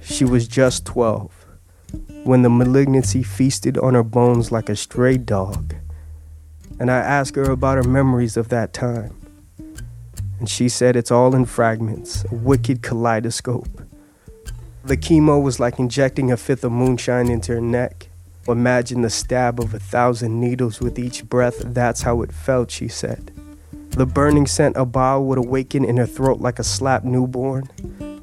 She was just 12 when the malignancy feasted on her bones like a stray dog. And I asked her about her memories of that time. And she said it's all in fragments, a wicked kaleidoscope. The chemo was like injecting a fifth of moonshine into her neck. Imagine the stab of a thousand needles with each breath. That's how it felt, she said. The burning scent of bile would awaken in her throat like a slapped newborn.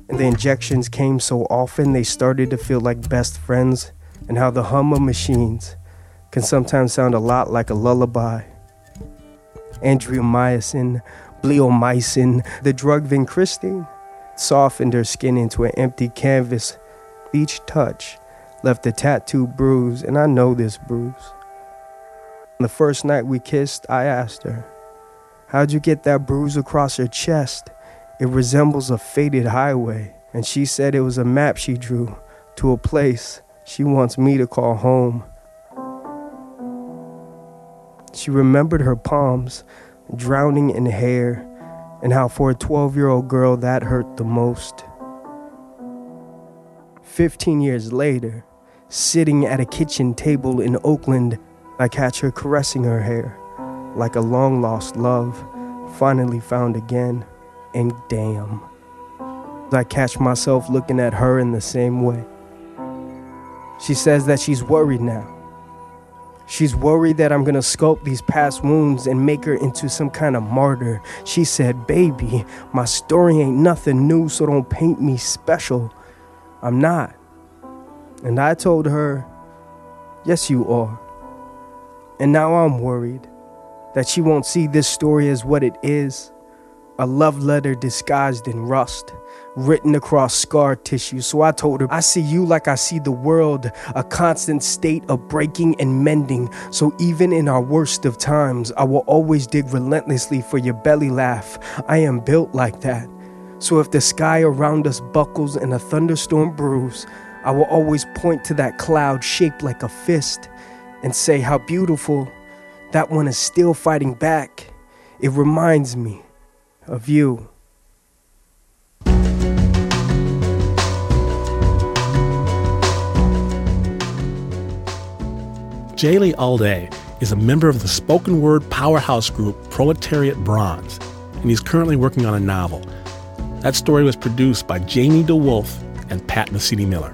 And the injections came so often they started to feel like best friends, and how the hum of machines can sometimes sound a lot like a lullaby. Adriamycin, bleomycin, the drug vincristine, softened her skin into an empty canvas. Each touch left a tattoo bruise, and I know this bruise. The first night we kissed, I asked her, How'd you get that bruise across your chest? It resembles a faded highway. And she said it was a map she drew to a place she wants me to call home. She remembered her palms drowning in hair and how for a 12 year old girl that hurt the most. 15 years later, sitting at a kitchen table in Oakland, I catch her caressing her hair like a long lost love, finally found again. And damn, I catch myself looking at her in the same way. She says that she's worried now. She's worried that I'm gonna sculpt these past wounds and make her into some kind of martyr. She said, Baby, my story ain't nothing new, so don't paint me special. I'm not. And I told her, Yes, you are. And now I'm worried that she won't see this story as what it is a love letter disguised in rust, written across scar tissue. So I told her, I see you like I see the world, a constant state of breaking and mending. So even in our worst of times, I will always dig relentlessly for your belly laugh. I am built like that. So if the sky around us buckles and a thunderstorm brews, I will always point to that cloud shaped like a fist and say how beautiful that one is still fighting back. It reminds me of you. Jaylee Alde is a member of the spoken word powerhouse group Proletariat Bronze, and he's currently working on a novel. That story was produced by Jamie DeWolf and Pat Mesiti-Miller.